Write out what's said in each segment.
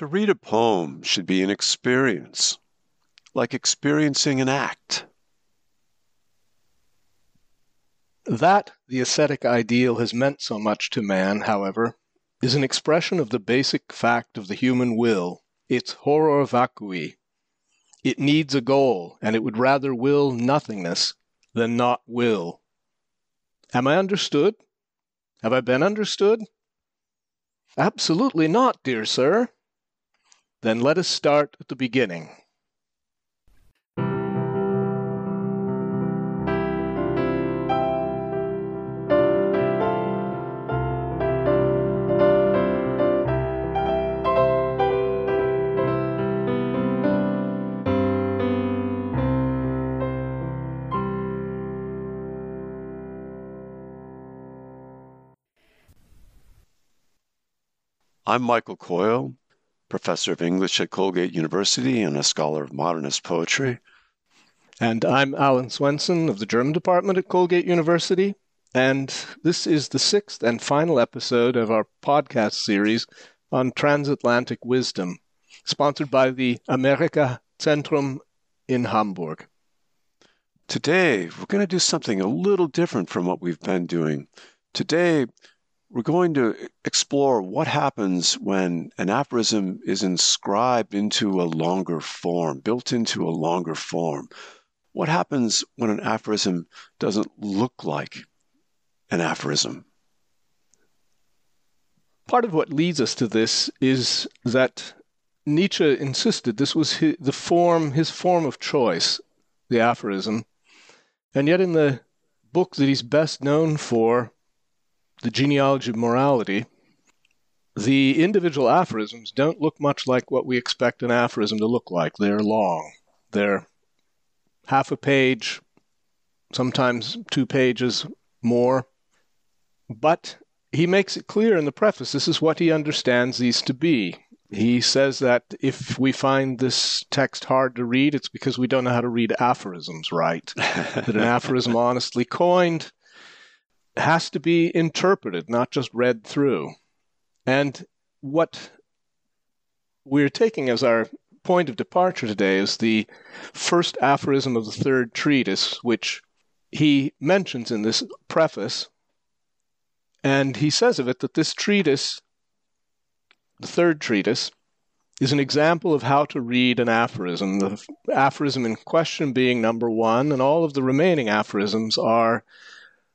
To read a poem should be an experience, like experiencing an act. That the ascetic ideal has meant so much to man, however, is an expression of the basic fact of the human will, its horror vacui. It needs a goal, and it would rather will nothingness than not will. Am I understood? Have I been understood? Absolutely not, dear sir. Then let us start at the beginning. I'm Michael Coyle, professor of English at Colgate University and a scholar of modernist poetry. And I'm Alan Swensen of the German department at Colgate University. And this is the sixth and final episode of our podcast series on transatlantic wisdom, sponsored by the Amerika Zentrum in Hamburg. Today, we're going to do something a little different from what we've been doing. Today, we're going to explore what happens when an aphorism is inscribed into a longer form, built into a longer form. What happens when an aphorism doesn't look like an aphorism? Part of what leads us to this is that Nietzsche insisted this was his, the form, his form of choice, the aphorism. And yet, in the book that he's best known for, the genealogy of morality, the individual aphorisms don't look much like what we expect an aphorism to look like. They're long. They're half a page, sometimes two pages more. But he makes it clear in the preface this is what he understands these to be. He says that if we find this text hard to read, it's because we don't know how to read aphorisms right. that an aphorism honestly coined has to be interpreted, not just read through. And what we're taking as our point of departure today is the first aphorism of the third treatise, which he mentions in this preface. And he says of it that this treatise, the third treatise, is an example of how to read an aphorism. The aphorism in question being number one, and all of the remaining aphorisms are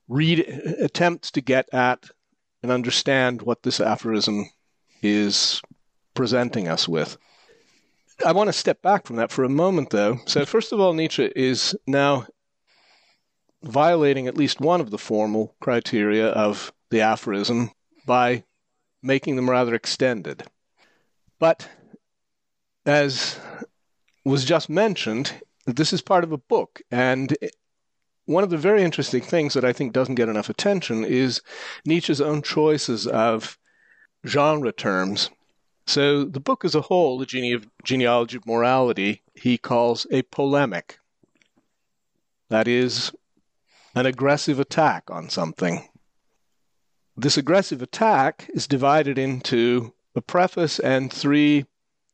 read uh, attempts to get at and understand what this aphorism is presenting us with. I want to step back from that for a moment, though. So, first of all, Nietzsche is now violating at least one of the formal criteria of the aphorism by making them rather extended. But, as was just mentioned, this is part of a book, and one of the very interesting things that I think doesn't get enough attention is Nietzsche's own choices of genre terms. So the book as a whole, the gene- genealogy of morality, he calls a polemic. That is an aggressive attack on something. This aggressive attack is divided into a preface and three,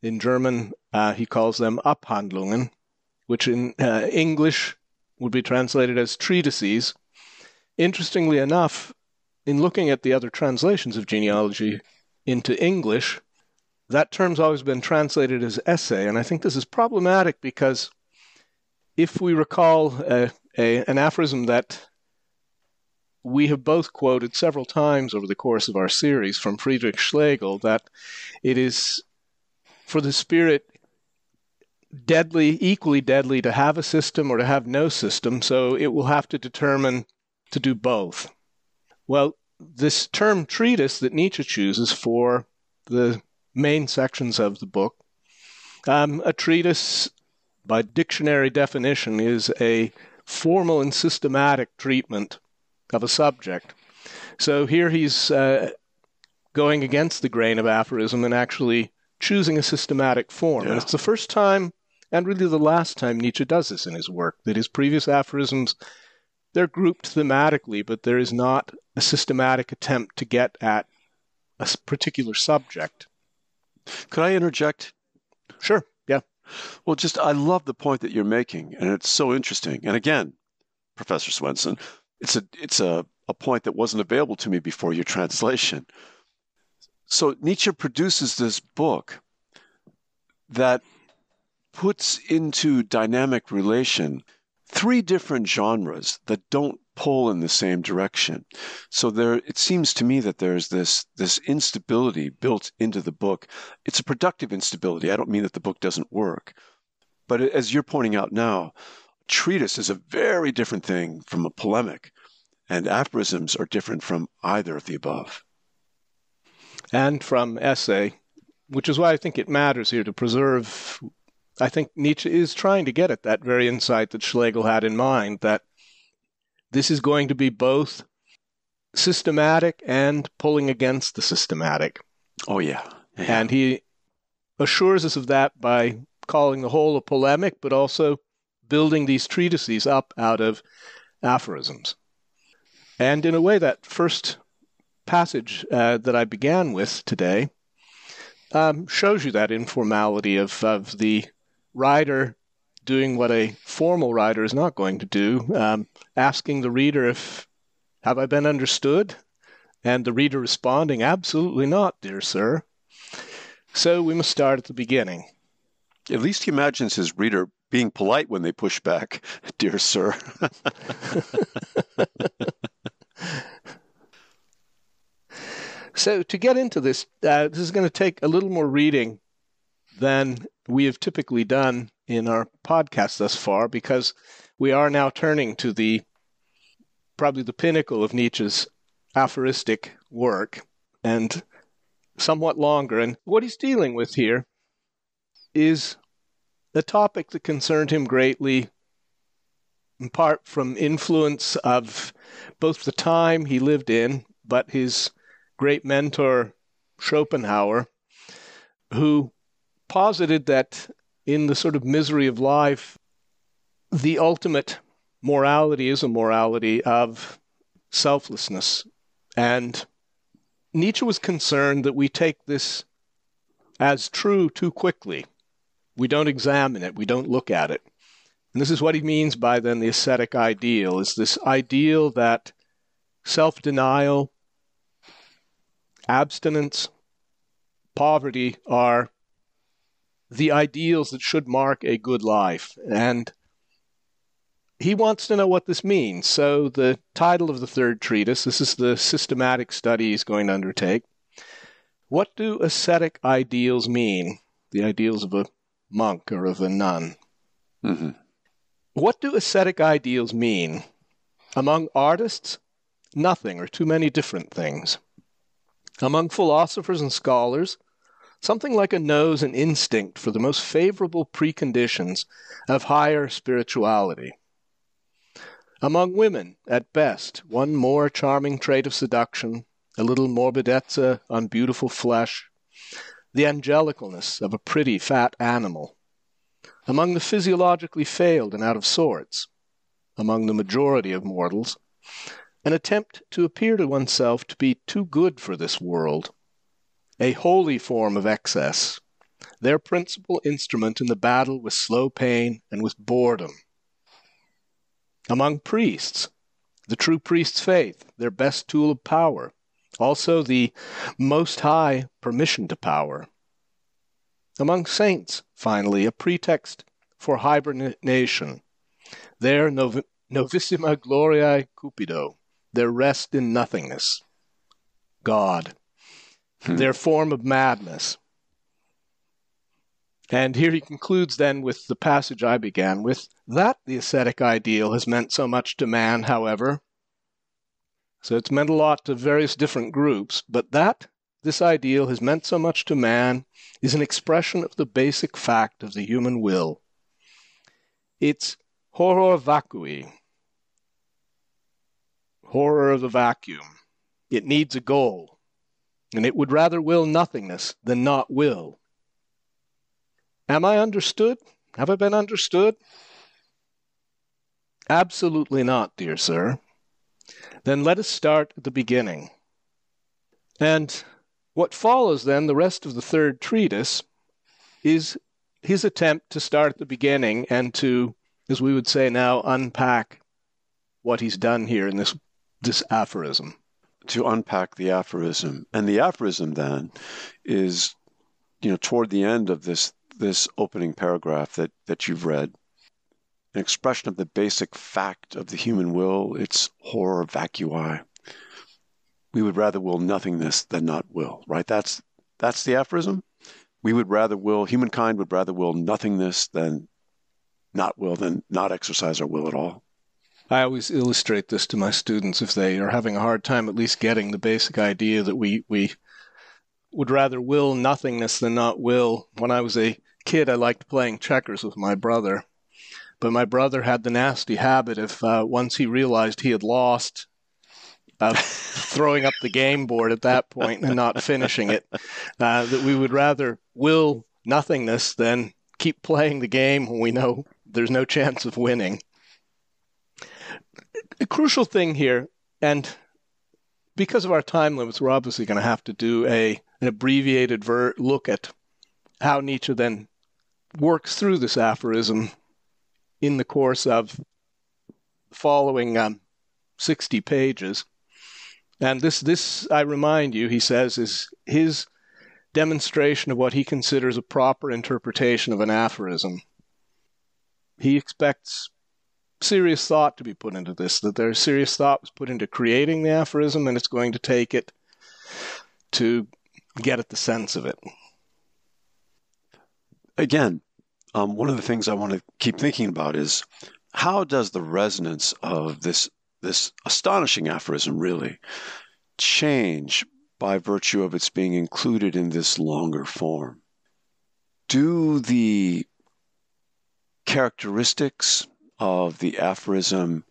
in German, uh, he calls them Abhandlungen, which in uh, English would be translated as treatises. Interestingly enough, in looking at the other translations of genealogy into English, that term's always been translated as essay, and I think this is problematic because if we recall a, a, an aphorism that we have both quoted several times over the course of our series from Friedrich Schlegel, that it is for the spirit deadly, equally deadly to have a system or to have no system, so it will have to determine to do both. Well, this term treatise that Nietzsche chooses for the main sections of the book, um, a treatise by dictionary definition is a formal and systematic treatment of a subject. So here he's uh, going against the grain of aphorism and actually choosing a systematic form. Yeah. And it's the first time and really the last time Nietzsche does this in his work, that his previous aphorisms, they're grouped thematically, but there is not a systematic attempt to get at a particular subject. Could I interject? Sure. Yeah. Well, just I love the point that you're making, and it's so interesting. And again, Professor Swensen, it's a it's a, a point that wasn't available to me before your translation. So Nietzsche produces this book that puts into dynamic relation three different genres that don't pull in the same direction. So there it seems to me that there's this this instability built into the book. It's a productive instability. I don't mean that the book doesn't work. But as you're pointing out now, treatise is a very different thing from a polemic, and aphorisms are different from either of the above. And from essay, which is why I think it matters here to preserve I think Nietzsche is trying to get at that very insight that Schlegel had in mind that this is going to be both systematic and pulling against the systematic. Oh, yeah. yeah. And he assures us of that by calling the whole a polemic, but also building these treatises up out of aphorisms. And in a way, that first passage uh, that I began with today um, shows you that informality of, of the writer doing what a formal writer is not going to do, um, asking the reader if, have I been understood? And the reader responding, absolutely not, dear sir. So we must start at the beginning. At least he imagines his reader being polite when they push back, dear sir. so to get into this, uh, this is going to take a little more reading than we have typically done in our podcast thus far because we are now turning to the probably the pinnacle of Nietzsche's aphoristic work and somewhat longer. And what he's dealing with here is a topic that concerned him greatly, in part from influence of both the time he lived in, but his great mentor, Schopenhauer, who posited that in the sort of misery of life, the ultimate morality is a morality of selflessness. And Nietzsche was concerned that we take this as true too quickly. We don't examine it, we don't look at it. And this is what he means by then the ascetic ideal is this ideal that self denial, abstinence, poverty are the ideals that should mark a good life. And he wants to know what this means. So, the title of the third treatise this is the systematic study he's going to undertake. What do ascetic ideals mean? The ideals of a monk or of a nun. Mm-hmm. What do ascetic ideals mean? Among artists, nothing or too many different things. Among philosophers and scholars, something like a nose and instinct for the most favorable preconditions of higher spirituality. Among women, at best, one more charming trait of seduction, a little morbidezza on beautiful flesh, the angelicalness of a pretty fat animal. Among the physiologically failed and out of sorts, among the majority of mortals, an attempt to appear to oneself to be too good for this world a holy form of excess, their principal instrument in the battle with slow pain and with boredom. Among priests, the true priest's faith, their best tool of power, also the most high permission to power. Among saints, finally, a pretext for hibernation, their nov- novissima gloriae cupido, their rest in nothingness. God, Hmm. their form of madness. And here he concludes then with the passage I began with that the ascetic ideal has meant so much to man, however. So it's meant a lot to various different groups, but that this ideal has meant so much to man is an expression of the basic fact of the human will. It's horror vacui, horror of the vacuum. It needs a goal and it would rather will nothingness than not will. Am I understood? Have I been understood? Absolutely not, dear sir. Then let us start at the beginning. And What follows then, the rest of the third treatise, is his attempt to start at the beginning and to, as we would say now, unpack what he's done here in this this aphorism. To unpack the aphorism. And the aphorism then is, you know, toward the end of this this opening paragraph that, that you've read, an expression of the basic fact of the human will, its horror vacui. We would rather will nothingness than not will, right? That's that's the aphorism. We would rather will humankind would rather will nothingness than not will than not exercise our will at all. I always illustrate this to my students if they are having a hard time at least getting the basic idea that we we would rather will nothingness than not will. When I was a kid, I liked playing checkers with my brother, but my brother had the nasty habit of uh, once he realized he had lost, uh, throwing up the game board at that point and not finishing it. Uh, that we would rather will nothingness than keep playing the game when we know there's no chance of winning. Crucial thing here, and because of our time limits, we're obviously going to have to do a an abbreviated ver- look at how Nietzsche then works through this aphorism in the course of the following um, 60 pages. And this, this, I remind you, he says, is his demonstration of what he considers a proper interpretation of an aphorism. He expects serious thought to be put into this, that there's serious thought put into creating the aphorism, and it's going to take it to get at the sense of it. Again, um, one of the things I want to keep thinking about is how does the resonance of this this astonishing aphorism really change by virtue of its being included in this longer form? Do the characteristics of the aphorism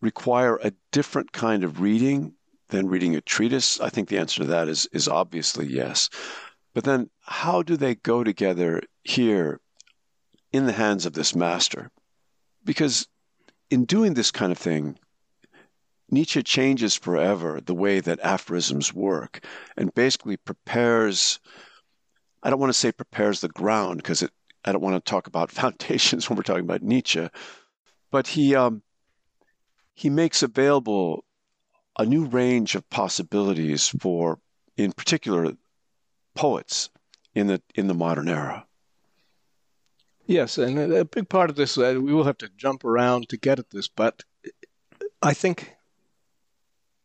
require a different kind of reading than reading a treatise? I think the answer to that is, is obviously yes. But then, how do they go together here in the hands of this master? Because in doing this kind of thing, Nietzsche changes forever the way that aphorisms work and basically prepares, I don't want to say prepares the ground because it I don't want to talk about foundations when we're talking about Nietzsche, but he um, he makes available a new range of possibilities for, in particular, poets in the in the modern era. Yes, and a big part of this, uh, we will have to jump around to get at this, but I think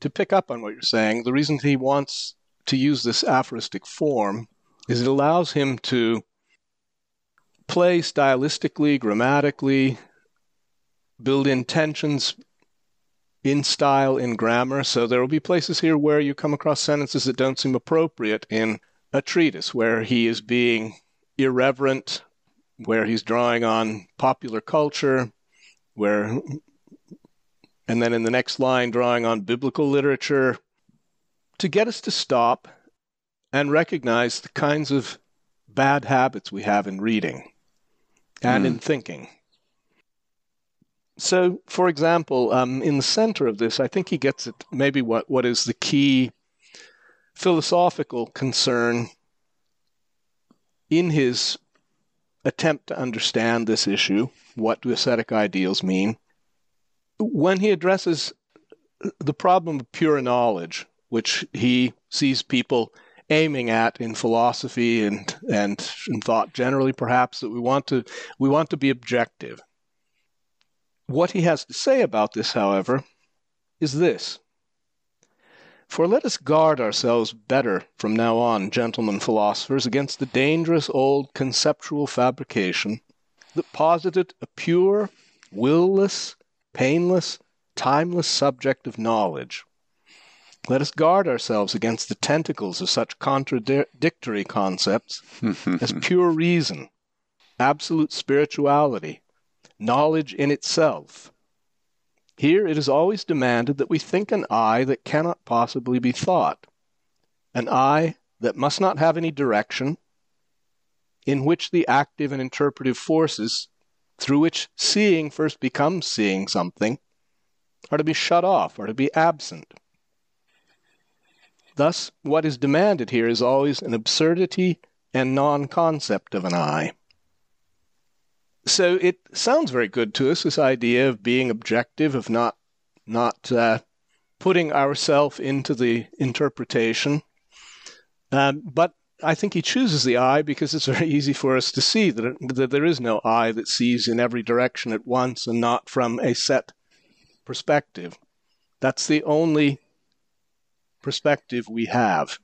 to pick up on what you're saying, the reason he wants to use this aphoristic form is it allows him to play stylistically, grammatically, build in tensions in style, in grammar. So there will be places here where you come across sentences that don't seem appropriate in a treatise, where he is being irreverent, where he's drawing on popular culture, where, and then in the next line, drawing on biblical literature, to get us to stop and recognize the kinds of bad habits we have in reading and mm. in thinking. So, for example, um, in the center of this, I think he gets at maybe what, what is the key philosophical concern in his attempt to understand this issue what do ascetic ideals mean? When he addresses the problem of pure knowledge, which he sees people aiming at in philosophy and and in thought generally perhaps that we want to we want to be objective. What he has to say about this however is this. For let us guard ourselves better from now on gentlemen philosophers against the dangerous old conceptual fabrication that posited a pure will-less painless timeless subject of knowledge let us guard ourselves against the tentacles of such contradictory concepts as pure reason, absolute spirituality, knowledge in itself. Here it is always demanded that we think an I that cannot possibly be thought, an I that must not have any direction, in which the active and interpretive forces through which seeing first becomes seeing something are to be shut off, are to be absent. Thus, what is demanded here is always an absurdity and non concept of an I. So it sounds very good to us, this idea of being objective, of not, not uh, putting ourselves into the interpretation. Um, but I think he chooses the eye because it's very easy for us to see that, that there is no eye that sees in every direction at once and not from a set perspective. That's the only perspective we have.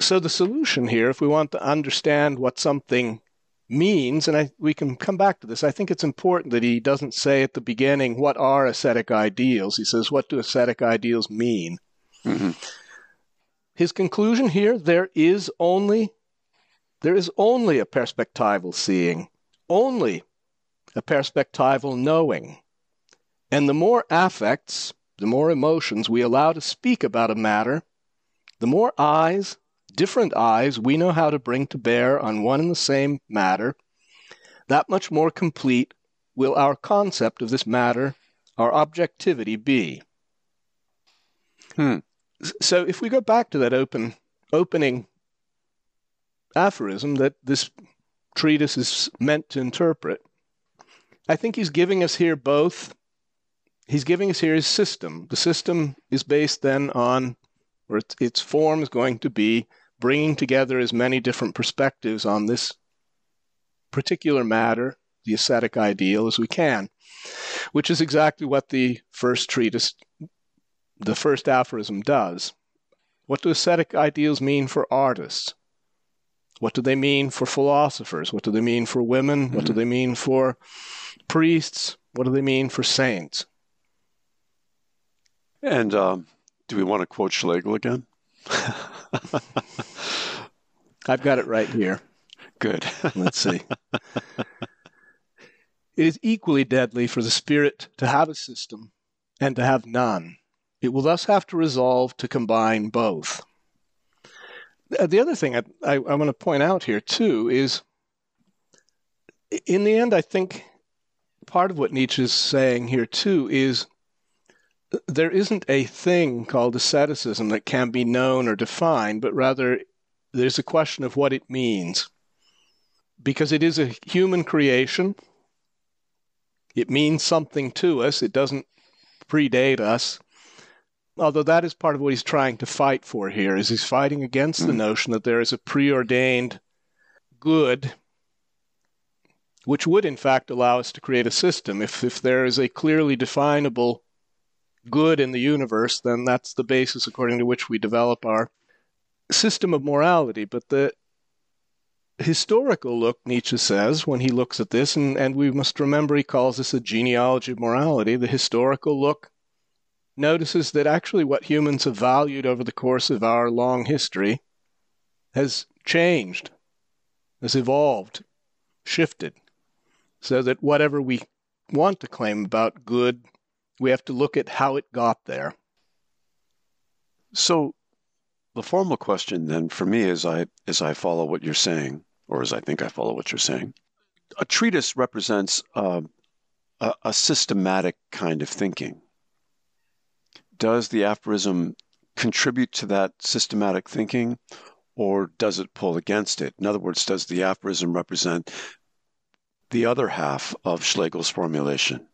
So, the solution here, if we want to understand what something means, and I, we can come back to this, I think it's important that he doesn't say at the beginning, What are ascetic ideals? He says, What do ascetic ideals mean? Mm-hmm. His conclusion here there is only there is only a perspectival seeing, only a perspectival knowing. And the more affects, the more emotions we allow to speak about a matter, the more eyes, different eyes, we know how to bring to bear on one and the same matter, that much more complete will our concept of this matter, our objectivity, be. Hmm. So if we go back to that open opening aphorism that this treatise is meant to interpret, I think he's giving us here both he's giving us here his system. The system is based then on, or its, its form is going to be bringing together as many different perspectives on this particular matter, the ascetic ideal, as we can, which is exactly what the first treatise, the first aphorism does. What do ascetic ideals mean for artists? What do they mean for philosophers? What do they mean for women? What do mm-hmm. they mean for priests? What do they mean for saints? And um, do we want to quote Schlegel again? I've got it right here. Good. Let's see. It is equally deadly for the spirit to have a system and to have none. It will thus have to resolve to combine both. Uh, the other thing I, I, I want to point out here, too, is in the end, I think part of what Nietzsche is saying here, too, is there isn't a thing called asceticism that can be known or defined, but rather there's a question of what it means. Because it is a human creation, it means something to us, it doesn't predate us. Although that is part of what he's trying to fight for here, is he's fighting against mm. the hmm. notion that there is a preordained good which would in fact allow us to create a system. If if there is a clearly definable good in the universe, then that's the basis according to which we develop our system of morality. But the historical look, Nietzsche says, when he looks at this, and, and we must remember he calls this a genealogy of morality, the historical look notices that actually what humans have valued over the course of our long history has changed, has evolved, shifted, so that whatever we want to claim about good we have to look at how it got there. So, the formal question then for me, as I as I follow what you're saying, or as I think I follow what you're saying, a treatise represents uh, a, a systematic kind of thinking. Does the aphorism contribute to that systematic thinking, or does it pull against it? In other words, does the aphorism represent the other half of Schlegel's formulation?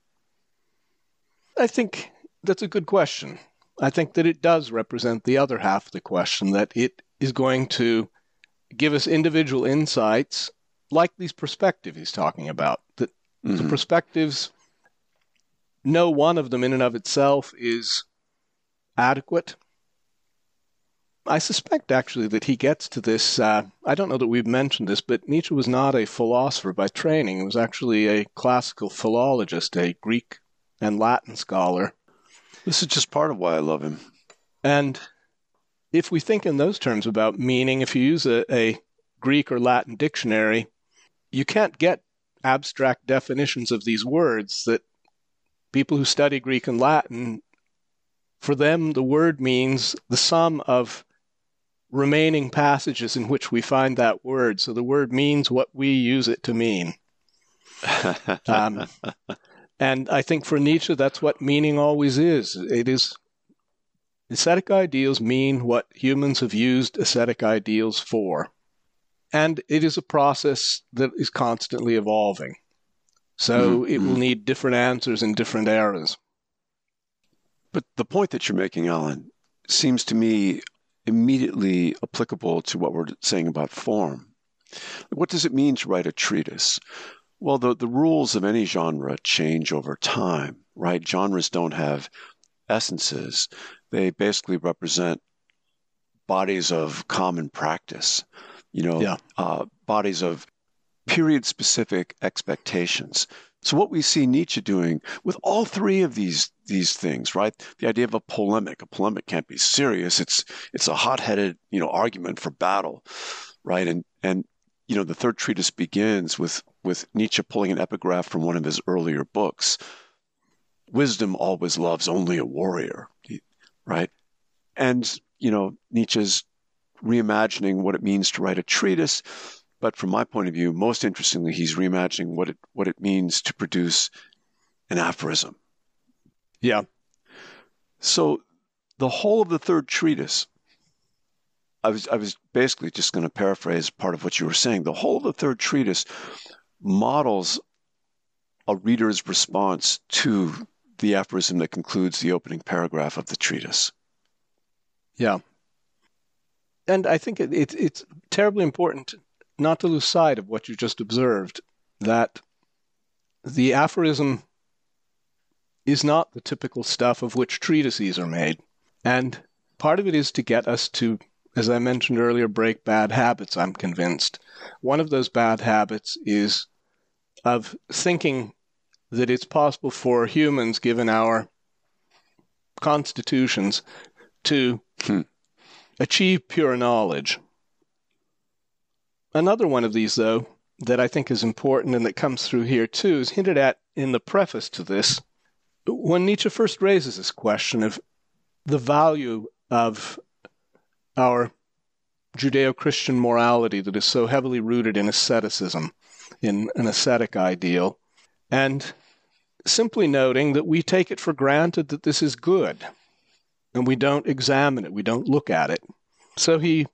I think that's a good question. I think that it does represent the other half of the question that it is going to give us individual insights like these perspectives he's talking about. That mm-hmm. the perspectives, no one of them in and of itself is adequate. I suspect actually that he gets to this. Uh, I don't know that we've mentioned this, but Nietzsche was not a philosopher by training. He was actually a classical philologist, a Greek and Latin scholar. This is just part of why I love him. And if we think in those terms about meaning, if you use a, a Greek or Latin dictionary, you can't get abstract definitions of these words that people who study Greek and Latin, for them, the word means the sum of remaining passages in which we find that word. So the word means what we use it to mean. um, and I think for Nietzsche, that's what meaning always is. It is Ascetic ideals mean what humans have used ascetic ideals for. And it is a process that is constantly evolving. So mm-hmm. it will mm-hmm. need different answers in different eras. But the point that you're making, Alan, seems to me immediately applicable to what we're saying about form. What does it mean to write a treatise? Well, the, the rules of any genre change over time, right? Genres don't have essences, they basically represent bodies of common practice, you know, yeah. uh, bodies of period specific expectations. So what we see Nietzsche doing with all three of these these things, right? The idea of a polemic. A polemic can't be serious. It's it's a hot-headed, you know, argument for battle, right? And and you know, the third treatise begins with with Nietzsche pulling an epigraph from one of his earlier books. Wisdom always loves only a warrior, right? And you know, Nietzsche's reimagining what it means to write a treatise but from my point of view, most interestingly, he's reimagining what it what it means to produce an aphorism. Yeah. So the whole of the third treatise, I was I was basically just going to paraphrase part of what you were saying. The whole of the third treatise models a reader's response to the aphorism that concludes the opening paragraph of the treatise. Yeah. And I think it, it, it's terribly important not to lose sight of what you just observed that the aphorism is not the typical stuff of which treatises are made. And part of it is to get us to, as I mentioned earlier, break bad habits, I'm convinced. One of those bad habits is of thinking that it's possible for humans, given our constitutions, to hmm. achieve pure knowledge. Another one of these, though, that I think is important and that comes through here too, is hinted at in the preface to this. When Nietzsche first raises this question of the value of our Judeo Christian morality that is so heavily rooted in asceticism, in an ascetic ideal, and simply noting that we take it for granted that this is good, and we don't examine it, we don't look at it. So he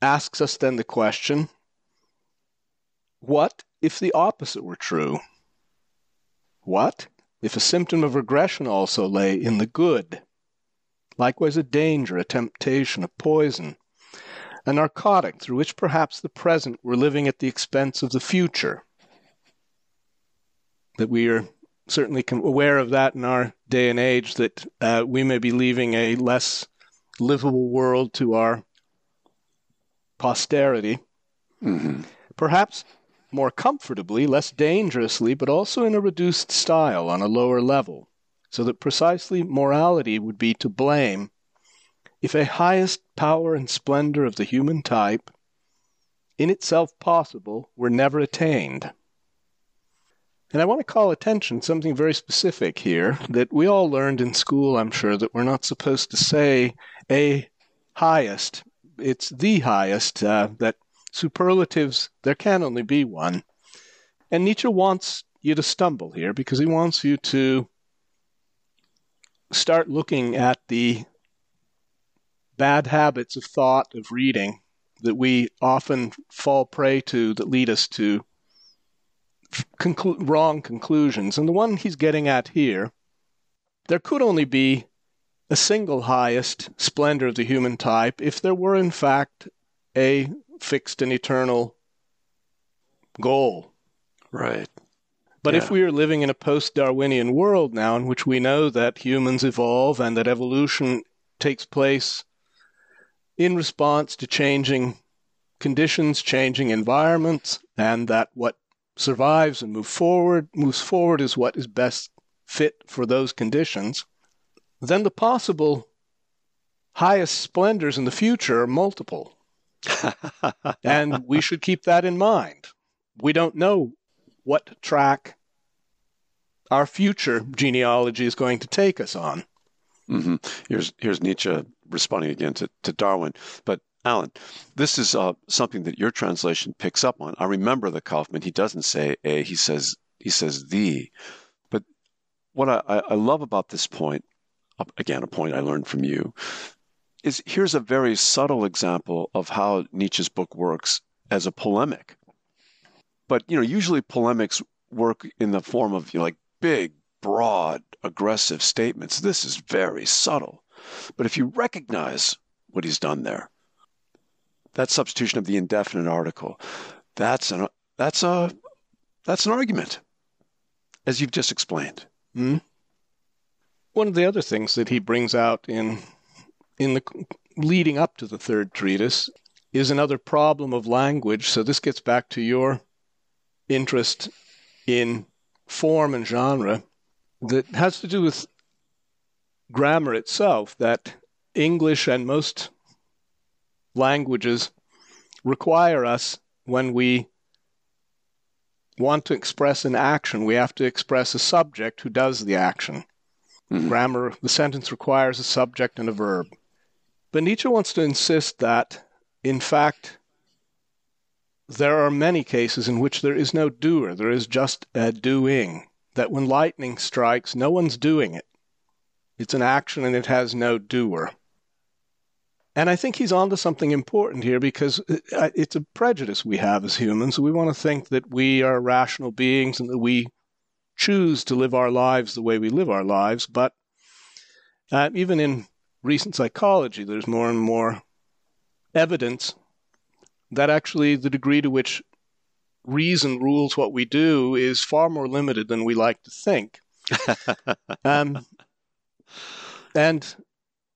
asks us then the question what if the opposite were true? What if a symptom of regression also lay in the good? Likewise, a danger, a temptation, a poison, a narcotic through which perhaps the present were living at the expense of the future. That we are certainly aware of that in our day and age, that uh, we may be leaving a less livable world to our posterity. Mm-hmm. Perhaps more comfortably, less dangerously, but also in a reduced style on a lower level, so that precisely morality would be to blame if a highest power and splendor of the human type, in itself possible, were never attained. And I want to call attention to something very specific here that we all learned in school, I'm sure, that we're not supposed to say a highest. It's the highest, uh, that superlatives, there can only be one. And Nietzsche wants you to stumble here because he wants you to start looking at the bad habits of thought, of reading, that we often fall prey to that lead us to conclu- wrong conclusions. And the one he's getting at here, there could only be a single highest splendor of the human type if there were, in fact, a fixed and eternal goal. Right. But yeah. if we are living in a post Darwinian world now in which we know that humans evolve and that evolution takes place in response to changing conditions, changing environments, and that what survives and moves forward moves forward is what is best fit for those conditions, then the possible highest splendors in the future are multiple and we should keep that in mind. We don't know what track our future genealogy is going to take us on. Mm-hmm. Here's here's Nietzsche responding again to, to Darwin. But Alan, this is uh, something that your translation picks up on. I remember the Kaufmann. He doesn't say a. He says he says the. But what I, I love about this point again, a point I learned from you, is here's a very subtle example of how Nietzsche's book works as a polemic. But you know, usually polemics work in the form of you know, like big, broad, aggressive statements. This is very subtle. But if you recognize what he's done there, that substitution of the indefinite article, that's an that's a that's an argument, as you've just explained. Mm-hmm. One of the other things that he brings out in in the leading up to the third treatise is another problem of language. So this gets back to your interest in form and genre that has to do with grammar itself, that English and most languages require us when we want to express an action, we have to express a subject who does the action. Mm-hmm. Grammar, the sentence requires a subject and a verb. But Nietzsche wants to insist that, in fact, there are many cases in which there is no doer, there is just a doing. That when lightning strikes, no one's doing it. It's an action and it has no doer. And I think he's onto something important here because uh, it's a prejudice we have as humans. We want to think that we are rational beings and that we choose to live our lives the way we live our lives. But uh, even in recent psychology, there's more and more evidence that actually the degree to which reason rules what we do is far more limited than we like to think. um, and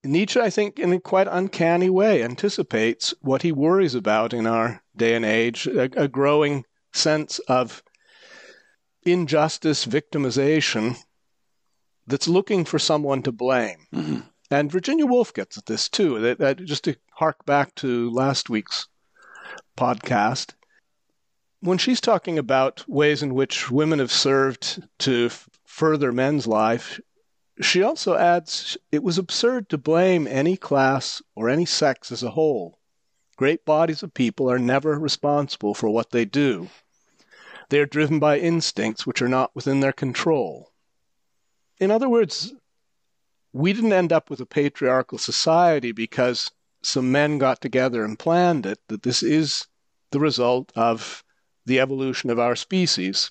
Nietzsche, I think, in a quite uncanny way, anticipates what he worries about in our day and age a, a growing sense of injustice, victimization that's looking for someone to blame. Mm-hmm. And Virginia Woolf gets at this too. That, that, just to hark back to last week's podcast, when she's talking about ways in which women have served to f- further men's life, she also adds it was absurd to blame any class or any sex as a whole. Great bodies of people are never responsible for what they do. They are driven by instincts which are not within their control. In other words, we didn't end up with a patriarchal society because some men got together and planned it, that this is the result of the evolution of our species.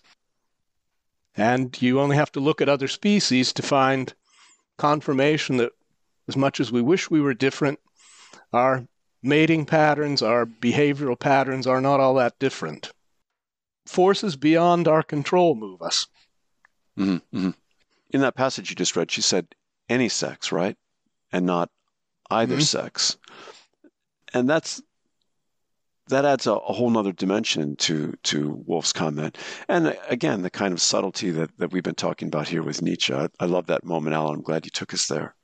And you only have to look at other species to find confirmation that as much as we wish we were different, our mating patterns, our behavioral patterns are not all that different. Forces beyond our control move us. Mm-hmm, mm-hmm. In that passage you just read, she said any sex, right? And not either mm-hmm. sex. And that's that adds a, a whole nother dimension to to Woolf's comment. And again, the kind of subtlety that, that we've been talking about here with Nietzsche. I, I love that moment, Alan. I'm glad you took us there.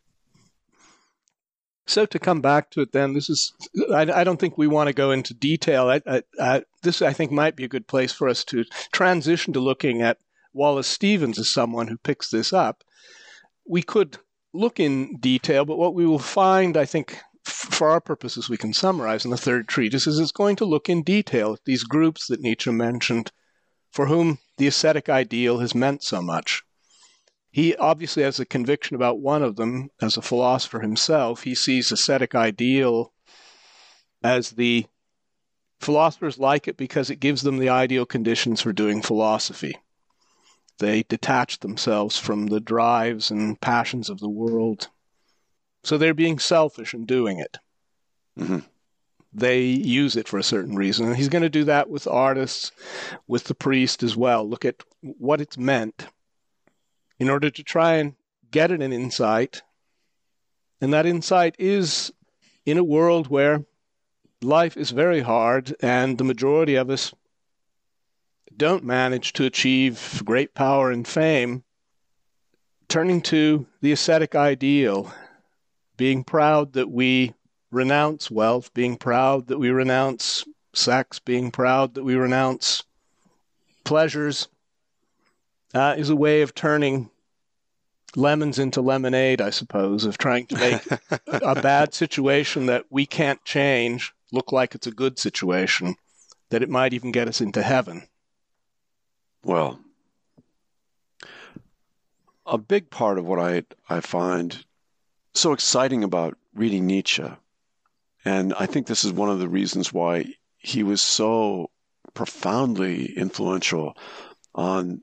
So to come back to it, then this is I, I don't think we want to go into detail. I, I, this I think might be a good place for us to transition to looking at Wallace Stevens as someone who picks this up. We could look in detail, but what we will find, I think, for our purposes, we can summarize in the third treatise is it's going to look in detail at these groups that Nietzsche mentioned for whom the ascetic ideal has meant so much. He obviously has a conviction about one of them as a philosopher himself. He sees ascetic ideal as the philosophers like it because it gives them the ideal conditions for doing philosophy. They detach themselves from the drives and passions of the world so they're being selfish in doing it. Mm-hmm. They use it for a certain reason. And he's going to do that with artists, with the priest as well. Look at what it's meant in order to try and get an insight. And that insight is in a world where life is very hard and the majority of us don't manage to achieve great power and fame, turning to the ascetic ideal being proud that we renounce wealth, being proud that we renounce sex, being proud that we renounce pleasures, uh, is a way of turning lemons into lemonade, I suppose, of trying to make a bad situation that we can't change look like it's a good situation, that it might even get us into heaven. Well, a big part of what I, I find so exciting about reading Nietzsche, and I think this is one of the reasons why he was so profoundly influential on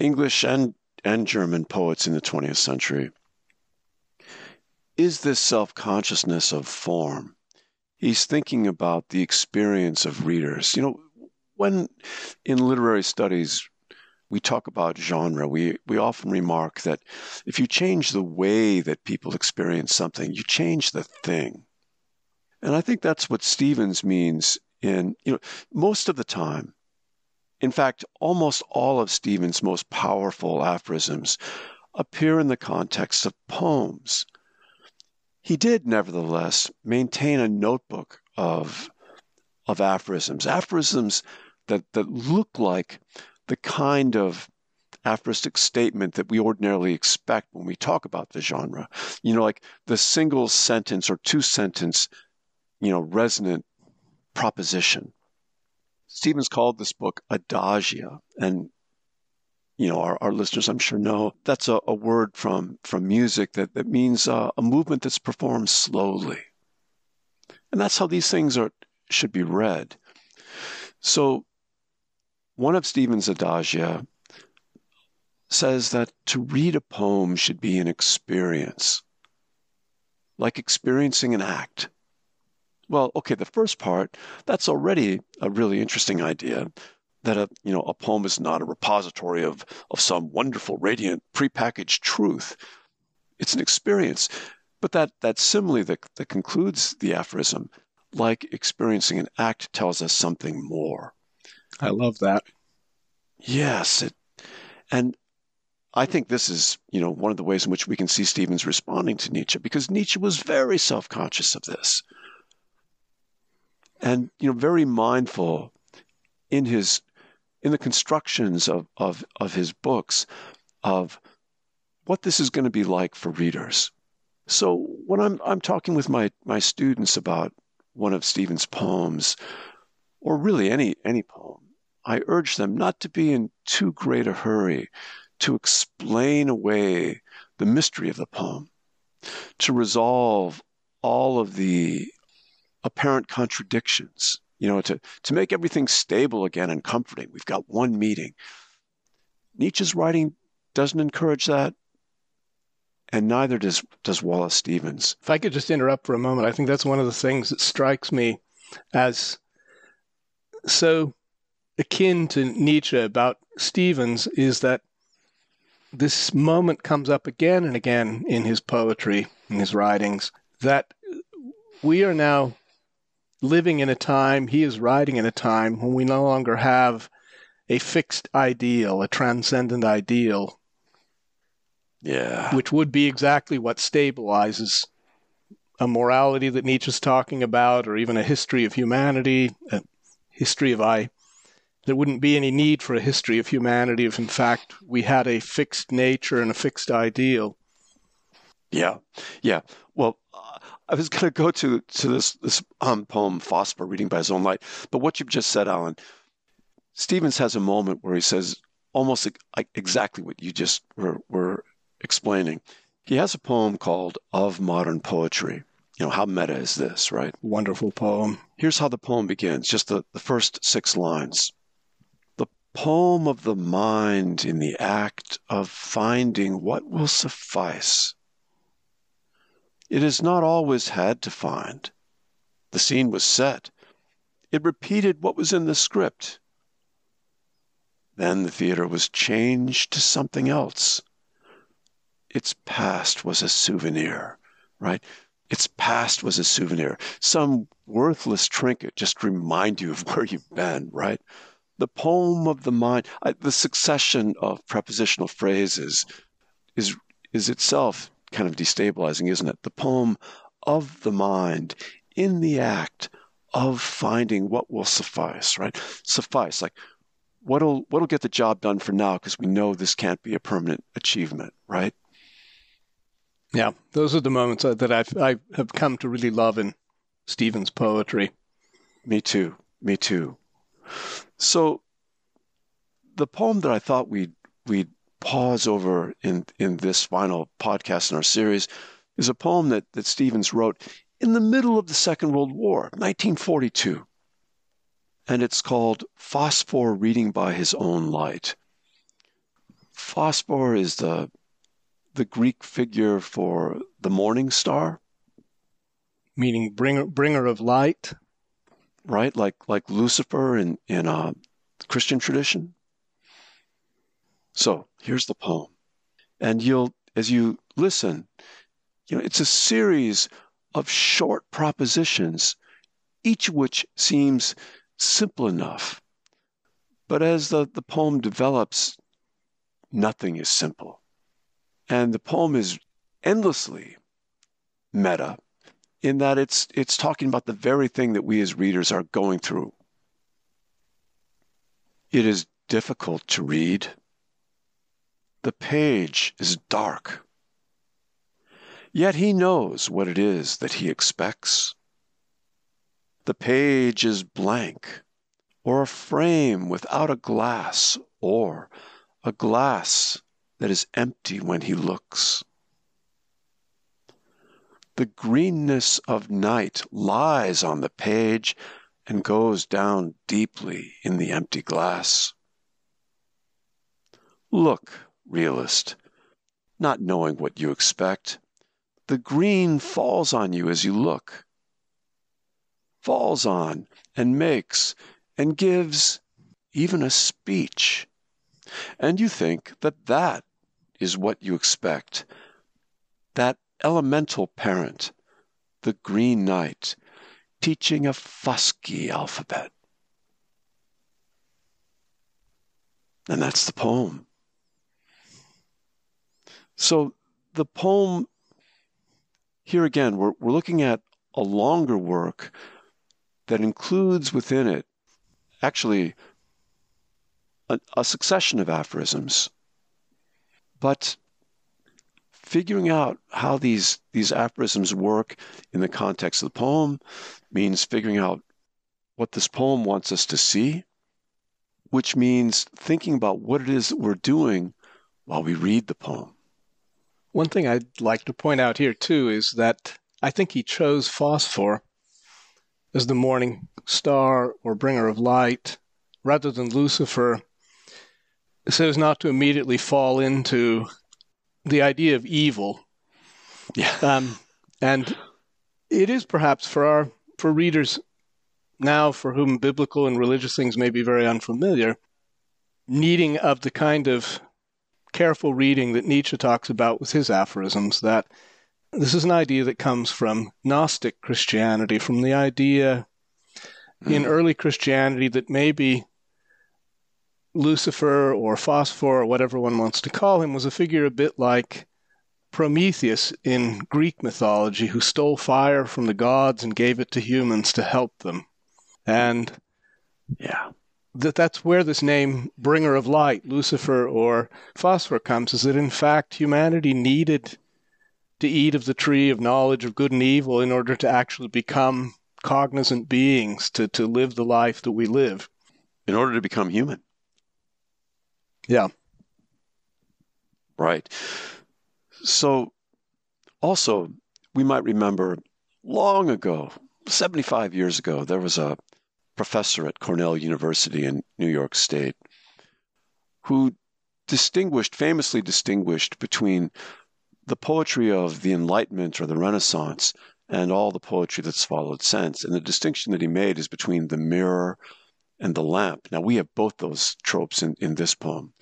English and, and German poets in the 20th century, is this self consciousness of form. He's thinking about the experience of readers. You know, when in literary studies we talk about genre, we, we often remark that if you change the way that people experience something, you change the thing. And I think that's what Stevens means in, you know, most of the time. In fact, almost all of Stevens' most powerful aphorisms appear in the context of poems. He did, nevertheless, maintain a notebook of, of aphorisms, aphorisms that, that look like the kind of aphoristic statement that we ordinarily expect when we talk about the genre. You know, like the single sentence or two sentence, you know, resonant proposition. Stevens called this book adagia, and you know our, our listeners, I'm sure, know that's a, a word from from music that that means uh, a movement that's performed slowly, and that's how these things are should be read. So, one of Stevens' adagia says that to read a poem should be an experience, like experiencing an act. Well, okay, the first part, that's already a really interesting idea that a you know a poem is not a repository of of some wonderful radiant prepackaged truth it's an experience but that that simile that, that concludes the aphorism like experiencing an act tells us something more i love that yes it, and i think this is you know one of the ways in which we can see stevens responding to nietzsche because nietzsche was very self-conscious of this and you know very mindful in his in the constructions of of, of his books of what this is going to be like for readers. So when I'm I'm talking with my my students about one of Stevens' poems, or really any any poem, I urge them not to be in too great a hurry to explain away the mystery of the poem, to resolve all of the apparent contradictions, you know, to, to make everything stable again and comforting. We've got one meeting. Nietzsche's writing doesn't encourage that, and neither does, does Wallace Stevens. If I could just interrupt for a moment, I think that's one of the things that strikes me as so akin to Nietzsche about Stevens is that this moment comes up again and again in his poetry, in his writings, that we are now living in a time, he is writing in a time when we no longer have a fixed ideal, a transcendent ideal. Yeah. Which would be exactly what stabilizes a morality that Nietzsche's talking about, or even a history of humanity, a history of I. There wouldn't be any need for a history of humanity if, in fact, we had a fixed nature and a fixed ideal. Yeah, yeah. Well, I was going to go to to this this um, poem Phosphor, reading by his own light. But what you've just said, Alan, Stevens has a moment where he says almost exactly what you just were, were explaining. He has a poem called "Of Modern Poetry." You know how meta is this, right? Wonderful poem. Here's how the poem begins. Just the, the first six lines. Poem of the mind in the act of finding what will suffice it has not always had to find. The scene was set. It repeated what was in the script. Then the theater was changed to something else. Its past was a souvenir, right? Its past was a souvenir. Some worthless trinket just remind you of where you've been, right? The poem of the mind, the succession of prepositional phrases is, is itself kind of destabilizing, isn't it? The poem of the mind in the act of finding what will suffice, right? Suffice, like what'll what'll get the job done for now because we know this can't be a permanent achievement, right? Yeah, those are the moments uh, that I've I have come to really love in Stevens' poetry. Me too. Me too. So the poem that I thought we'd we'd pause over in, in this final podcast in our series is a poem that, that Stevens wrote in the middle of the Second World War, 1942. And it's called Phosphor Reading by His Own Light. Phosphor is the, the Greek figure for the morning star. Meaning bringer, bringer of light. Right? Like, like Lucifer in, in uh, Christian tradition. So here's the poem. And you'll, as you listen, you know, it's a series of short propositions, each of which seems simple enough. But as the, the poem develops, nothing is simple. And the poem is endlessly meta in that it's it's talking about the very thing that we as readers are going through. It is difficult to read. The page is dark. Yet he knows what it is that he expects. The page is blank, or a frame without a glass, or a glass that is empty when he looks. The greenness of night lies on the page and goes down deeply in the empty glass. Look, realist, not knowing what you expect. The green falls on you as you look, falls on and makes and gives even a speech. And you think that that is what you expect. That elemental parent, the green night, teaching a fusky alphabet. And that's the poem. So the poem, here again, we're, we're looking at a longer work that includes within it actually a, a succession of aphorisms. But figuring out how these, these aphorisms work in the context of the poem means figuring out what this poem wants us to see, which means thinking about what it is that we're doing while we read the poem. One thing I'd like to point out here, too, is that I think he chose phosphor as the morning star or bringer of light rather than Lucifer so as not to immediately fall into the idea of evil. Yeah. Um, and it is perhaps for our for readers now for whom biblical and religious things may be very unfamiliar, needing of the kind of careful reading that Nietzsche talks about with his aphorisms, that this is an idea that comes from Gnostic Christianity, from the idea in hmm. early Christianity that maybe Lucifer or Phosphor or whatever one wants to call him was a figure a bit like Prometheus in Greek mythology, who stole fire from the gods and gave it to humans to help them. And yeah, that that's where this name bringer of light lucifer or phosphor comes is that in fact humanity needed to eat of the tree of knowledge of good and evil in order to actually become cognizant beings to, to live the life that we live. In order to become human yeah right so also we might remember long ago 75 years ago there was a professor at Cornell University in New York State, who distinguished, famously distinguished between the poetry of the Enlightenment or the Renaissance and all the poetry that's followed since. And the distinction that he made is between the mirror and the lamp. Now, we have both those tropes in, in this poem.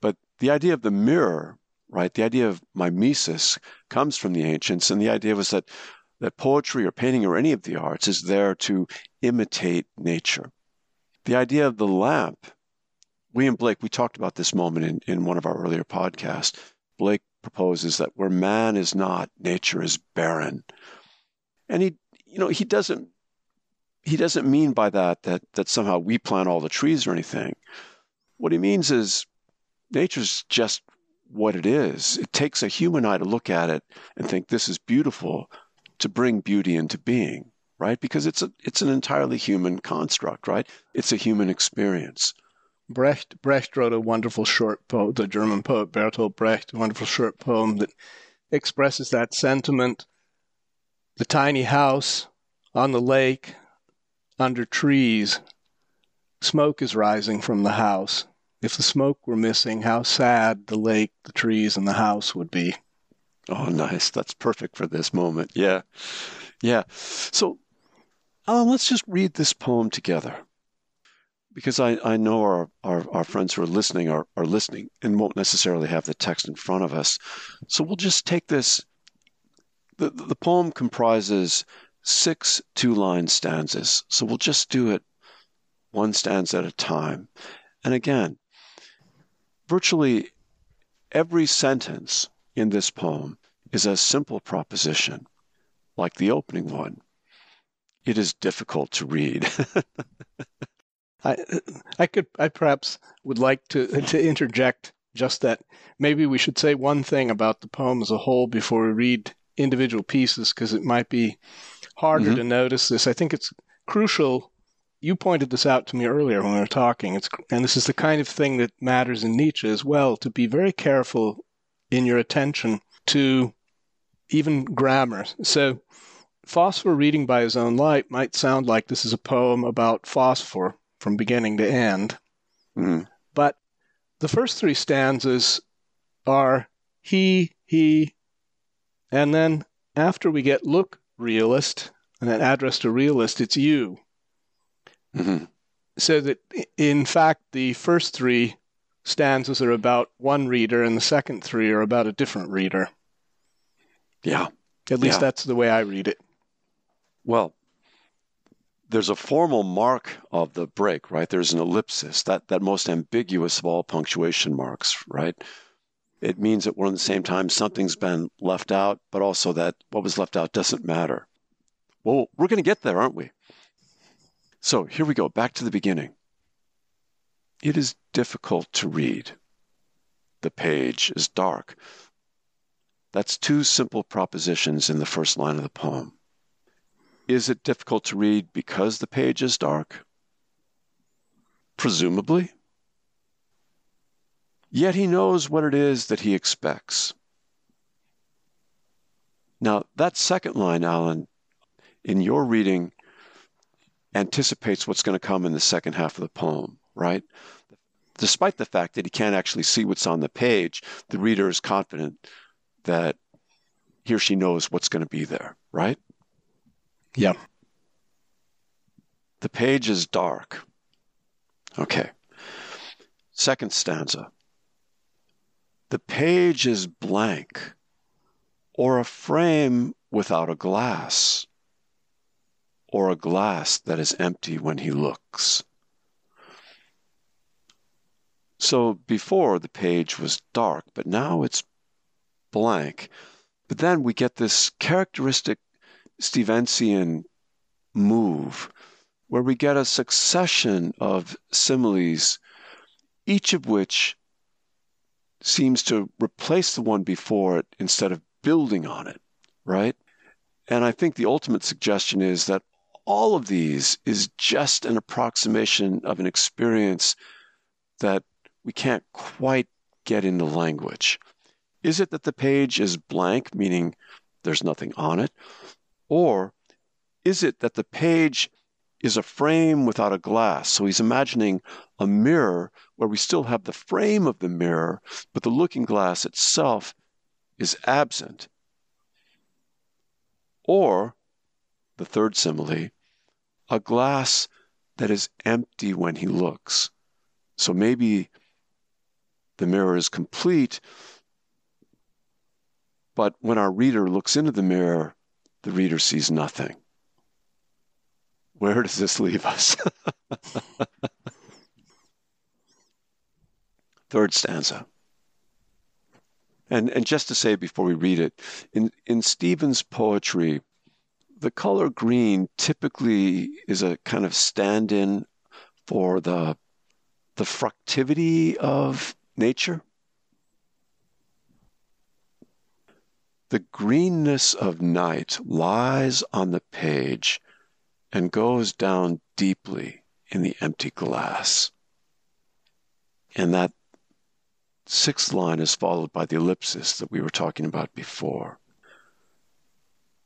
But the idea of the mirror, right, the idea of mimesis comes from the ancients. And the idea was that that poetry or painting or any of the arts is there to imitate nature. The idea of the lamp, William Blake, we talked about this moment in, in one of our earlier podcasts. Blake proposes that where man is not, nature is barren. And he, you know, he doesn't he doesn't mean by that that that somehow we plant all the trees or anything. What he means is nature's just what it is. It takes a human eye to look at it and think this is beautiful, to bring beauty into being, right? Because it's a it's an entirely human construct, right? It's a human experience. Brecht Brecht wrote a wonderful short poem. The German poet Bertolt Brecht, a wonderful short poem that expresses that sentiment. The tiny house on the lake, under trees. Smoke is rising from the house. If the smoke were missing, how sad the lake, the trees, and the house would be. Oh, nice. That's perfect for this moment. Yeah. Yeah. So, Alan, let's just read this poem together. Because I, I know our, our, our friends who are listening are, are listening and won't necessarily have the text in front of us. So we'll just take this. The, the poem comprises six two line stanzas. So we'll just do it one stanza at a time. And again, virtually every sentence in this poem is a simple proposition, like the opening one. It is difficult to read. I, I could, I perhaps would like to to interject just that maybe we should say one thing about the poem as a whole before we read individual pieces, because it might be harder mm-hmm. to notice this. I think it's crucial. You pointed this out to me earlier when we were talking. It's, and this is the kind of thing that matters in Nietzsche as well to be very careful in your attention to even grammar. So, Phosphor reading by his own light might sound like this is a poem about phosphor from beginning to end. Mm. But the first three stanzas are he, he, and then after we get look, realist and then address to realist, it's you. Mm-hmm. So that in fact, the first three stanzas are about one reader, and the second three are about a different reader. Yeah. At least yeah. that's the way I read it. Well, there's a formal mark of the break, right? There's an ellipsis, that, that most ambiguous of all punctuation marks, right? It means that we're at the same time something's been left out, but also that what was left out doesn't matter. Well, we're going to get there, aren't we? So here we go, back to the beginning. It is difficult to read. The page is dark. That's two simple propositions in the first line of the poem. Is it difficult to read because the page is dark? Presumably. Yet he knows what it is that he expects. Now, that second line, Alan, in your reading, anticipates what's going to come in the second half of the poem, right? Despite the fact that he can't actually see what's on the page, the reader is confident that he or she knows what's going to be there, right? Yeah. The page is dark. Okay. Second stanza. The page is blank, or a frame without a glass, or a glass that is empty when he looks. So before the page was dark, but now it's blank. But then we get this characteristic Stevensian move where we get a succession of similes, each of which seems to replace the one before it instead of building on it, right? And I think the ultimate suggestion is that all of these is just an approximation of an experience that we can't quite get into language. Is it that the page is blank, meaning there's nothing on it? Or is it that the page is a frame without a glass. So he's imagining a mirror where we still have the frame of the mirror, but the looking glass itself is absent. Or, the third simile, a glass that is empty when he looks. So maybe the mirror is complete, but when our reader looks into the mirror, the reader sees nothing. Where does this leave us? Third stanza. And, and just to say before we read it, in, in Stevens' poetry, the color green typically is a kind of stand in for the, the fructivity of nature. The greenness of night lies on the page and goes down deeply in the empty glass. And that sixth line is followed by the ellipsis that we were talking about before.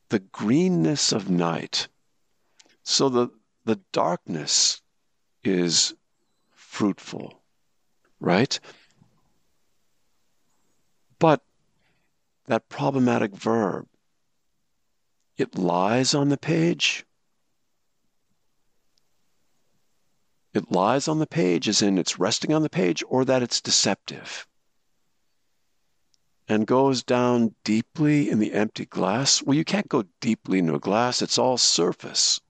The greenness of night. So the, the darkness is fruitful, right? But that problematic verb, it lies on the page. It lies on the page, as in it's resting on the page, or that it's deceptive and goes down deeply in the empty glass. Well, you can't go deeply into a glass, it's all surface.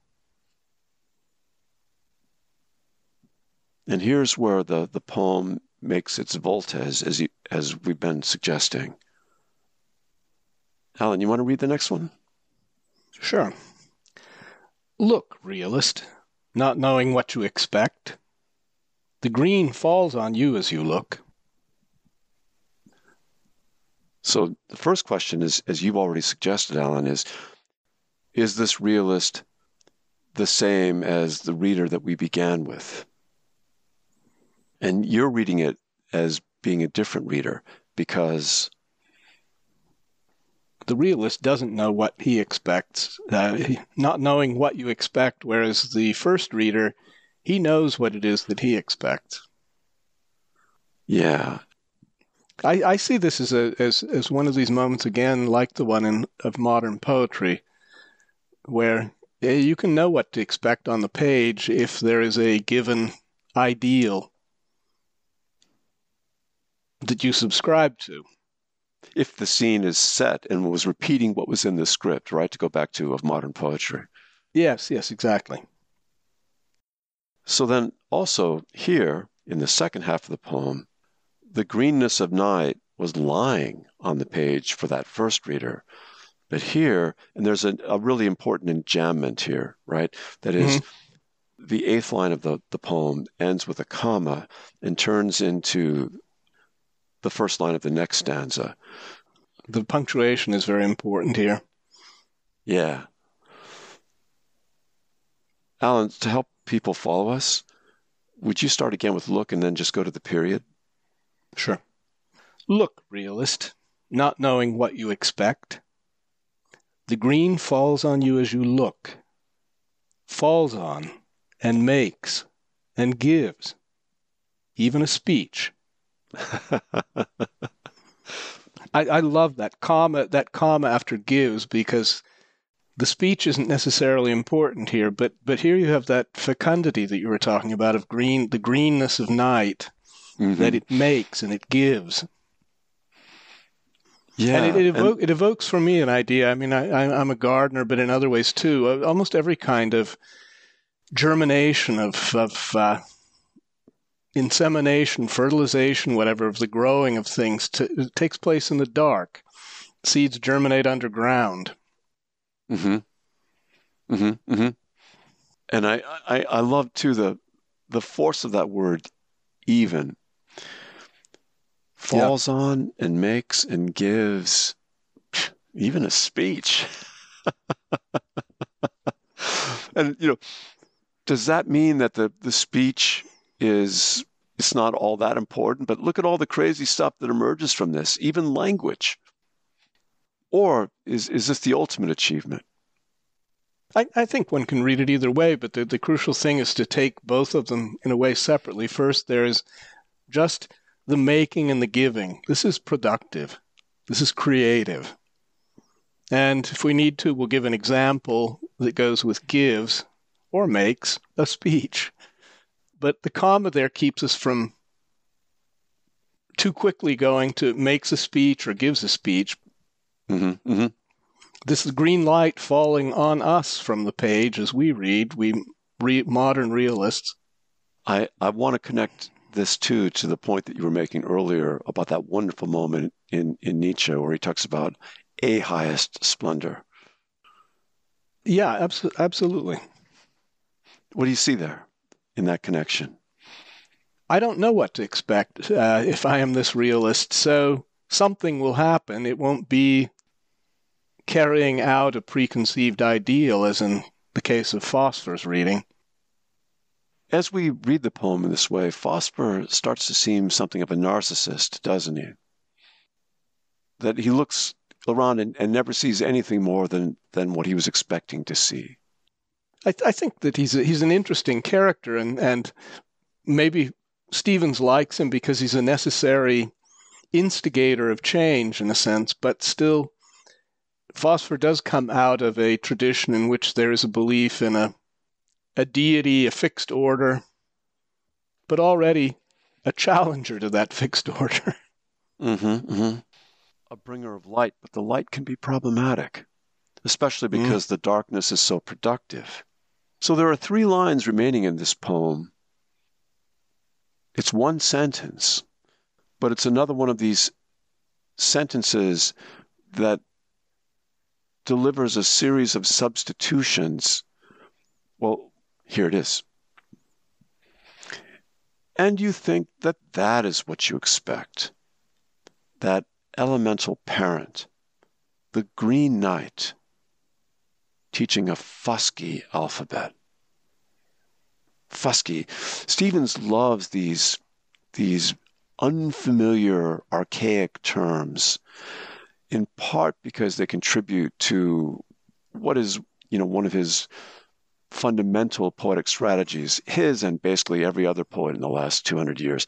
And here's where the, the poem makes its voltes, as, you, as we've been suggesting. Alan, you want to read the next one? Sure. Look, realist, not knowing what to expect. The green falls on you as you look. So the first question is, as you've already suggested, Alan, is is this realist the same as the reader that we began with? And you're reading it as being a different reader because the realist doesn't know what he expects, uh, not knowing what you expect, whereas the first reader, he knows what it is that he expects. Yeah. I, I see this as, a, as, as one of these moments, again, like the one in, of modern poetry, where you can know what to expect on the page if there is a given ideal that you subscribe to if the scene is set and was repeating what was in the script, right? To go back to of modern poetry. Yes, yes, exactly. So then also here in the second half of the poem, the greenness of night was lying on the page for that first reader. But here, and there's a, a really important enjambment here, right? That is, mm-hmm. the eighth line of the, the poem ends with a comma and turns into the first line of the next stanza. The punctuation is very important here. Yeah. Alan, to help people follow us, would you start again with look and then just go to the period? Sure. Look, realist, not knowing what you expect. The green falls on you as you look, falls on, and makes, and gives, even a speech I, I love that comma that comma after gives because the speech isn't necessarily important here, but but here you have that fecundity that you were talking about of green the greenness of night mm-hmm. that it makes and it gives. Yeah, and it, it, evo- and... it evokes for me an idea. I mean, I, I'm a gardener, but in other ways too. Almost every kind of germination of of uh, insemination, fertilization, whatever, of the growing of things takes place in the dark. Seeds germinate underground. Mm-hmm. Mm-hmm. Mm-hmm. And I, I, I love too the the force of that word even falls yeah. on and makes and gives even a speech. and you know, does that mean that the, the speech is it's not all that important, but look at all the crazy stuff that emerges from this, even language. Or is, is this the ultimate achievement? I, I think one can read it either way, but the, the crucial thing is to take both of them in a way separately. First, there's just the making and the giving. This is productive. This is creative. And if we need to, we'll give an example that goes with gives or makes a speech but the comma there keeps us from too quickly going to makes a speech or gives a speech. Mm-hmm, mm-hmm. This is green light falling on us from the page as we read, we re- modern realists. I, I want to connect this too to the point that you were making earlier about that wonderful moment in, in Nietzsche where he talks about a highest splendor. Yeah, abso- absolutely. What do you see there? in that connection? I don't know what to expect uh, if I am this realist. So something will happen. It won't be carrying out a preconceived ideal, as in the case of Phosphorus reading. As we read the poem in this way, Phosphor starts to seem something of a narcissist, doesn't he? That he looks around and, and never sees anything more than, than what he was expecting to see. I, I think that he's a, he's an interesting character, and and maybe Stevens likes him because he's a necessary instigator of change in a sense, but still, Phosphor does come out of a tradition in which there is a belief in a a deity, a fixed order, but already a challenger to that fixed order. Mm-hmm, mm-hmm. A bringer of light, but the light can be problematic, especially because mm. the darkness is so productive. So there are three lines remaining in this poem. It's one sentence, but it's another one of these sentences that delivers a series of substitutions. Well, here it is. And you think that that is what you expect. That elemental parent, the Green Night, teaching a Fusky alphabet. Fusky. Stevens loves these, these unfamiliar, archaic terms, in part because they contribute to what is, you know, one of his fundamental poetic strategies, his and basically every other poet in the last 200 years,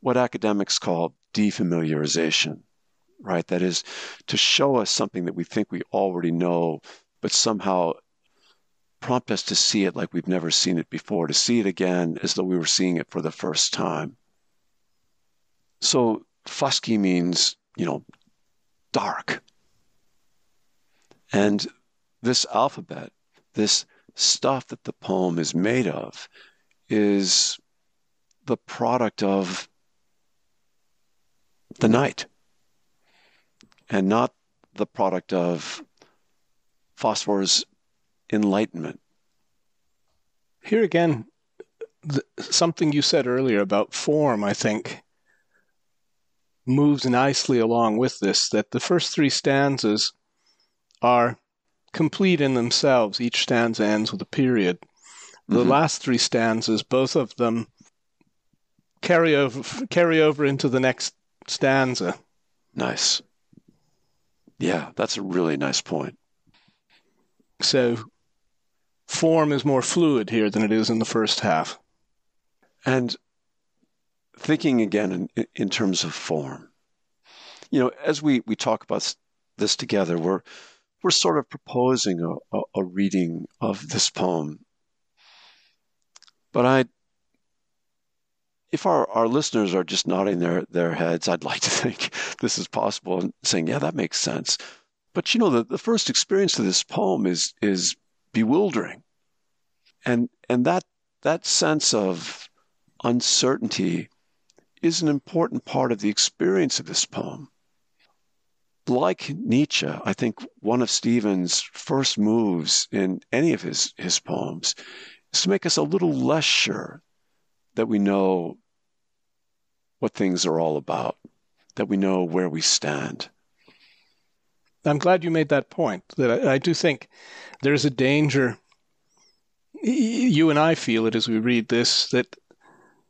what academics call defamiliarization, right? That is to show us something that we think we already know but somehow prompt us to see it like we've never seen it before, to see it again as though we were seeing it for the first time. So fusky means, you know, dark. And this alphabet, this stuff that the poem is made of, is the product of the night and not the product of Phosphor's enlightenment. Here again, the, something you said earlier about form, I think, moves nicely along with this. That the first three stanzas are complete in themselves. Each stanza ends with a period. The mm-hmm. last three stanzas, both of them, carry over carry over into the next stanza. Nice. Yeah, that's a really nice point. So form is more fluid here than it is in the first half. And thinking again in, in terms of form, you know, as we, we talk about this together, we're we're sort of proposing a, a, a reading of this poem. But I, if our, our listeners are just nodding their, their heads, I'd like to think this is possible and saying, yeah, that makes sense. But you know, the, the first experience of this poem is is bewildering. And and that that sense of uncertainty is an important part of the experience of this poem. Like Nietzsche, I think one of Stevens' first moves in any of his, his poems is to make us a little less sure that we know what things are all about, that we know where we stand. I'm glad you made that point. That I, do think there's a danger. You and I feel it as we read this that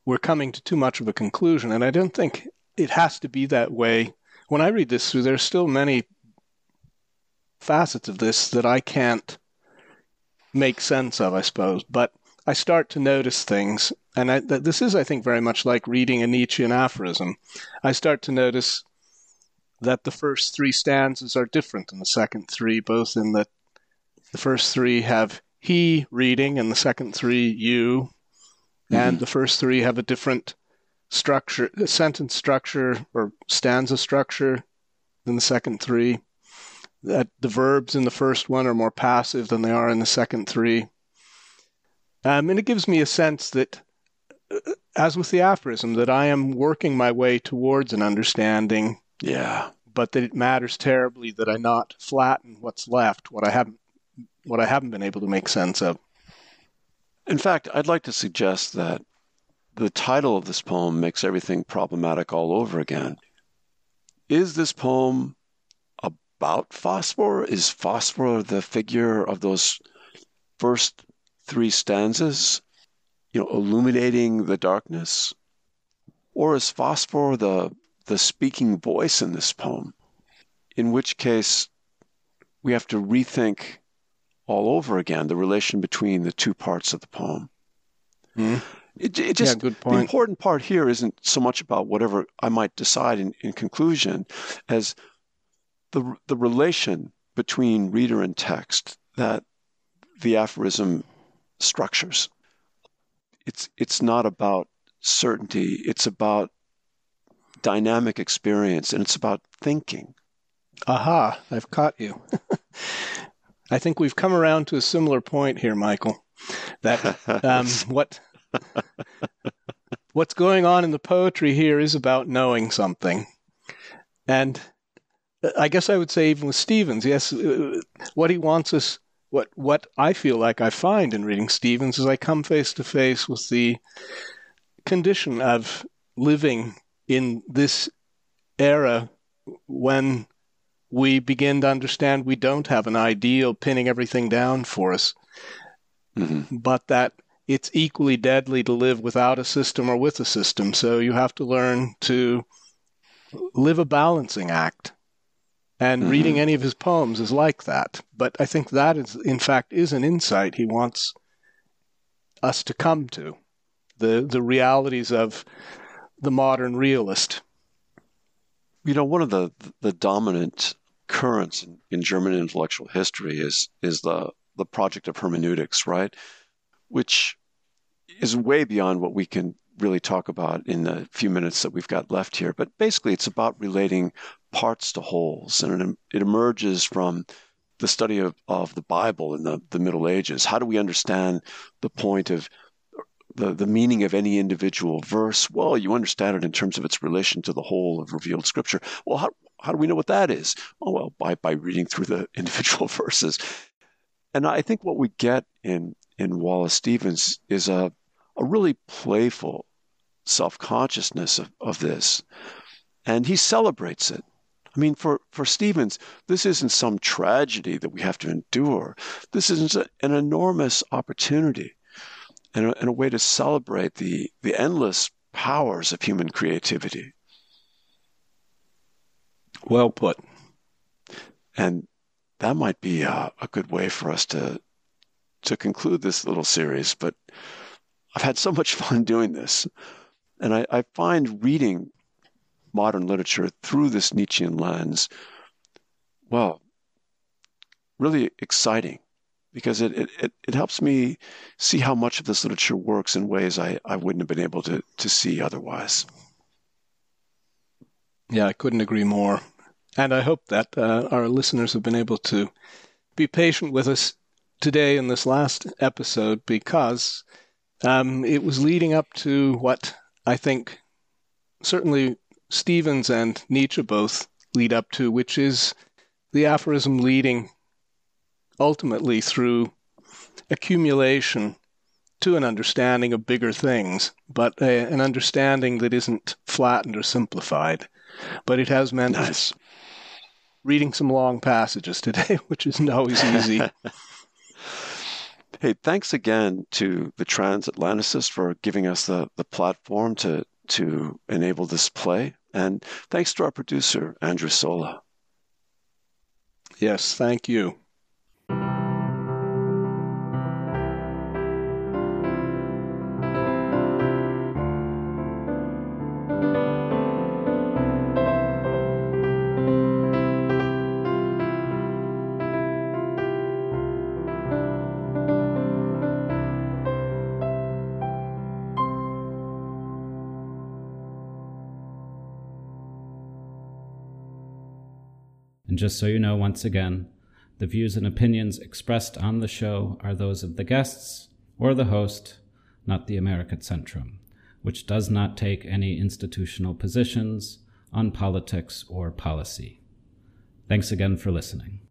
we're coming to too much of a conclusion, and I don't think it has to be that way. When I read this through, there are still many facets of this that I can't make sense of, I suppose. But I start to notice things, and I, this is, I think, very much like reading a Nietzschean aphorism. I start to notice that the first three stanzas are different than the second three, both in that the first three have he reading and the second three you, mm-hmm. and the first three have a different structure, sentence structure or stanza structure than the second three. That the verbs in the first one are more passive than they are in the second three. Um, and it gives me a sense that, uh, as with the aphorism, that I am working my way towards an understanding yeah. But that it matters terribly that I not flatten what's left, what I haven't what I haven't been able to make sense of. In fact, I'd like to suggest that the title of this poem makes everything problematic all over again. Is this poem about Phosphor? Is Phosphor the figure of those first three stanzas? you know, illuminating the darkness? Or is phosphor the, the speaking voice in this poem? In which case, we have to rethink all over again the relation between the two parts of the poem. Mm. It, it just yeah, the important part here isn't so much about whatever I might decide in, in conclusion as the the relation between reader and text that the aphorism structures. It's it's not about certainty, it's about dynamic experience and it's about thinking. Aha, I've caught you. I think we've come around to a similar point here, Michael. That um, what what's going on in the poetry here is about knowing something, and I guess I would say even with Stevens, yes, what he wants us, what what I feel like I find in reading Stevens is I come face to face with the condition of living in this era when we begin to understand we don't have an ideal pinning everything down for us, mm-hmm. but that it's equally deadly to live without a system or with a system. So you have to learn to live a balancing act. And mm-hmm. reading any of his poems is like that. But I think that is, in fact, is an insight he wants us to come to the, the realities of the modern realist. You know, one of the, the dominant currents in, in German intellectual history is, is the, the project of hermeneutics, right? which is way beyond what we can really talk about in the few minutes that we've got left here. But basically, it's about relating parts to wholes, and it, emerges from the study of, of the Bible in the, the Middle Ages. How do we understand the point of the, the meaning of any individual verse? Well, you understand it in terms of its relation to the whole of revealed scripture. Well, how, how do we know what that is? Oh, well, by, by reading through the individual verses. And I think what we get in in Wallace Stevens is a, a really playful self consciousness of, of this. And he celebrates it. I mean, for, for Stevens, this isn't some tragedy that we have to endure. This is an enormous opportunity and a, and a way to celebrate the, the endless powers of human creativity. Well put. And that might be a, a good way for us to to conclude this little series, but I've had so much fun doing this. And I, I find reading modern literature through this Nietzschean lens, well, really exciting because it, it, it helps me see how much of this literature works in ways I, I wouldn't have been able to, to see otherwise. Yeah, I couldn't agree more. And I hope that uh, our listeners have been able to be patient with us today in this last episode because um, it was leading up to what I think certainly Stevens and Nietzsche both lead up to, which is the aphorism leading ultimately through accumulation to an understanding of bigger things, but a, an understanding that isn't flattened or simplified. But it has meant nice. reading some long passages today, which isn't always easy. Hey, thanks again to the Transatlanticists for giving us the, the platform to, to enable this play. And thanks to our producer, Andrew Sola. Yes, thank you. Just so you know, once again, the views and opinions expressed on the show are those of the guests or the host, not the American Centrum, which does not take any institutional positions on politics or policy. Thanks again for listening.